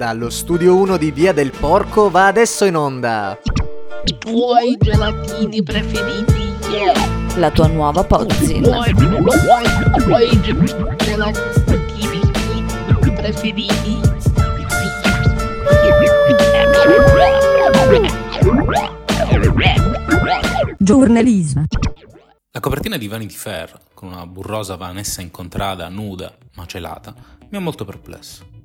Dallo studio 1 di Via del Porco va adesso in onda. I tuoi gelatini preferiti. Yeah. La tua nuova I tuoi, i tuoi gelatini preferiti. Giornalismo. La copertina di Vanity Fair, con una burrosa Vanessa incontrata, nuda, ma celata, mi ha molto perplesso.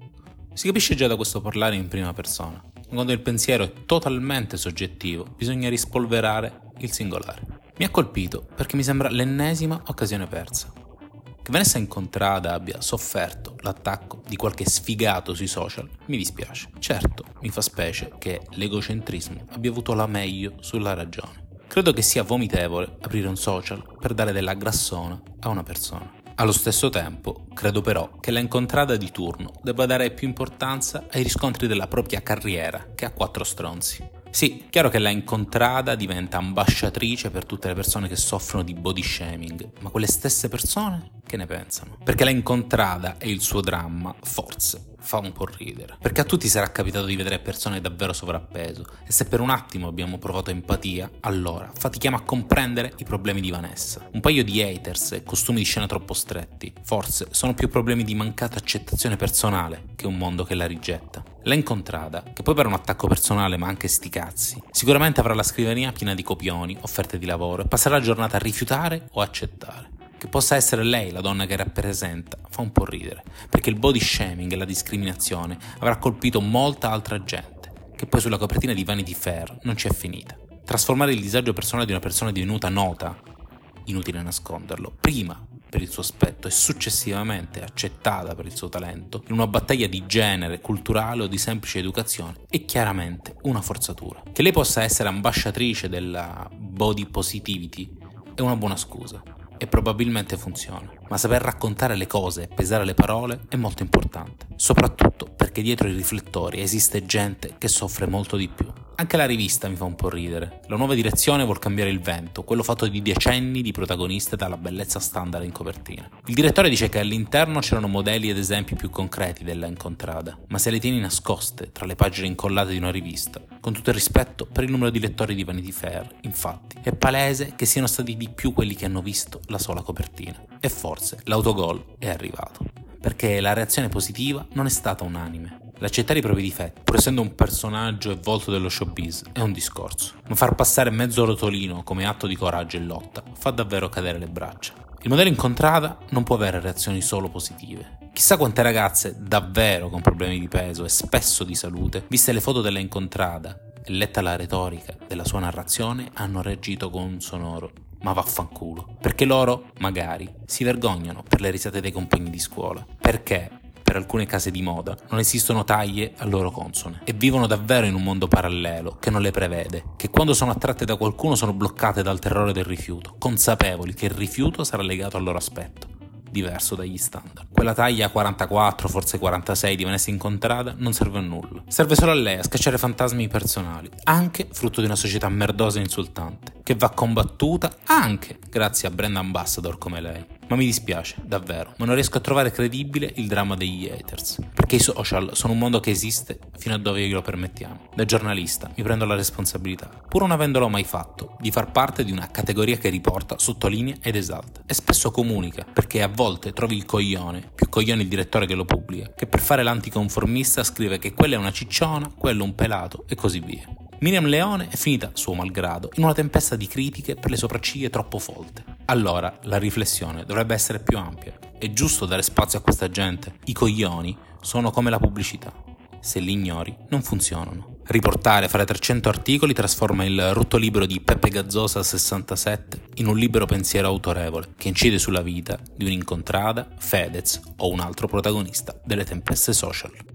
Si capisce già da questo parlare in prima persona, quando il pensiero è totalmente soggettivo, bisogna rispolverare il singolare. Mi ha colpito perché mi sembra l'ennesima occasione persa. Che Vanessa incontrata abbia sofferto l'attacco di qualche sfigato sui social mi dispiace. Certo, mi fa specie che l'egocentrismo abbia avuto la meglio sulla ragione. Credo che sia vomitevole aprire un social per dare della grassona a una persona. Allo stesso tempo, credo però che la incontrata di turno debba dare più importanza ai riscontri della propria carriera che a quattro stronzi. Sì, chiaro che la incontrata diventa ambasciatrice per tutte le persone che soffrono di body shaming, ma quelle stesse persone che ne pensano? Perché la incontrata e il suo dramma, forse, fa un po' ridere. Perché a tutti sarà capitato di vedere persone davvero sovrappeso e se per un attimo abbiamo provato empatia, allora fatichiamo a comprendere i problemi di Vanessa. Un paio di haters e costumi di scena troppo stretti, forse sono più problemi di mancata accettazione personale che un mondo che la rigetta. L'ha incontrata, che poi per un attacco personale ma anche sti cazzi, sicuramente avrà la scrivania piena di copioni, offerte di lavoro e passerà la giornata a rifiutare o accettare. Che possa essere lei la donna che rappresenta fa un po' ridere, perché il body shaming e la discriminazione avrà colpito molta altra gente, che poi sulla copertina di Vanity Fair non ci è finita. Trasformare il disagio personale di una persona divenuta nota, inutile nasconderlo, prima per il suo aspetto e successivamente accettata per il suo talento, in una battaglia di genere, culturale o di semplice educazione, è chiaramente una forzatura. Che lei possa essere ambasciatrice della body positivity è una buona scusa e probabilmente funziona, ma saper raccontare le cose e pesare le parole è molto importante, soprattutto perché dietro i riflettori esiste gente che soffre molto di più. Anche la rivista mi fa un po' ridere. La nuova direzione vuol cambiare il vento, quello fatto di decenni di protagoniste dalla bellezza standard in copertina. Il direttore dice che all'interno c'erano modelli ed esempi più concreti della incontrata, ma se le tieni nascoste tra le pagine incollate di una rivista, con tutto il rispetto per il numero di lettori di Vanity Fair, infatti, è palese che siano stati di più quelli che hanno visto la sola copertina. E forse l'autogol è arrivato. Perché la reazione positiva non è stata unanime. L'accettare i propri difetti, pur essendo un personaggio e volto dello showbiz, è un discorso. Ma far passare mezzo rotolino come atto di coraggio e lotta fa davvero cadere le braccia. Il modello incontrata non può avere reazioni solo positive. Chissà quante ragazze davvero con problemi di peso e spesso di salute, viste le foto della incontrata e letta la retorica della sua narrazione, hanno reagito con un sonoro ma vaffanculo. Perché loro, magari, si vergognano per le risate dei compagni di scuola. Perché, per alcune case di moda, non esistono taglie a loro consone. E vivono davvero in un mondo parallelo che non le prevede. Che quando sono attratte da qualcuno sono bloccate dal terrore del rifiuto, consapevoli che il rifiuto sarà legato al loro aspetto diverso dagli standard. Quella taglia 44, forse 46 di Vanessa incontrata non serve a nulla. Serve solo a lei a scacciare fantasmi personali, anche frutto di una società merdosa e insultante, che va combattuta anche grazie a brand ambassador come lei. Ma mi dispiace, davvero, ma non riesco a trovare credibile il dramma degli haters, perché i social sono un mondo che esiste fino a dove glielo permettiamo. Da giornalista mi prendo la responsabilità, pur non avendolo mai fatto, di far parte di una categoria che riporta, sottolinea ed esalta, e spesso comunica, perché a volte trovi il coglione, più coglione il direttore che lo pubblica, che per fare l'anticonformista scrive che quella è una cicciona, quello un pelato e così via. Miriam Leone è finita, suo malgrado, in una tempesta di critiche per le sopracciglia troppo folte. Allora la riflessione dovrebbe essere più ampia. È giusto dare spazio a questa gente. I coglioni sono come la pubblicità. Se li ignori, non funzionano. Riportare, fare 300 articoli trasforma il rotto libro di Peppe Gazzosa 67 in un libero pensiero autorevole che incide sulla vita di un'incontrata, Fedez o un altro protagonista delle tempeste social.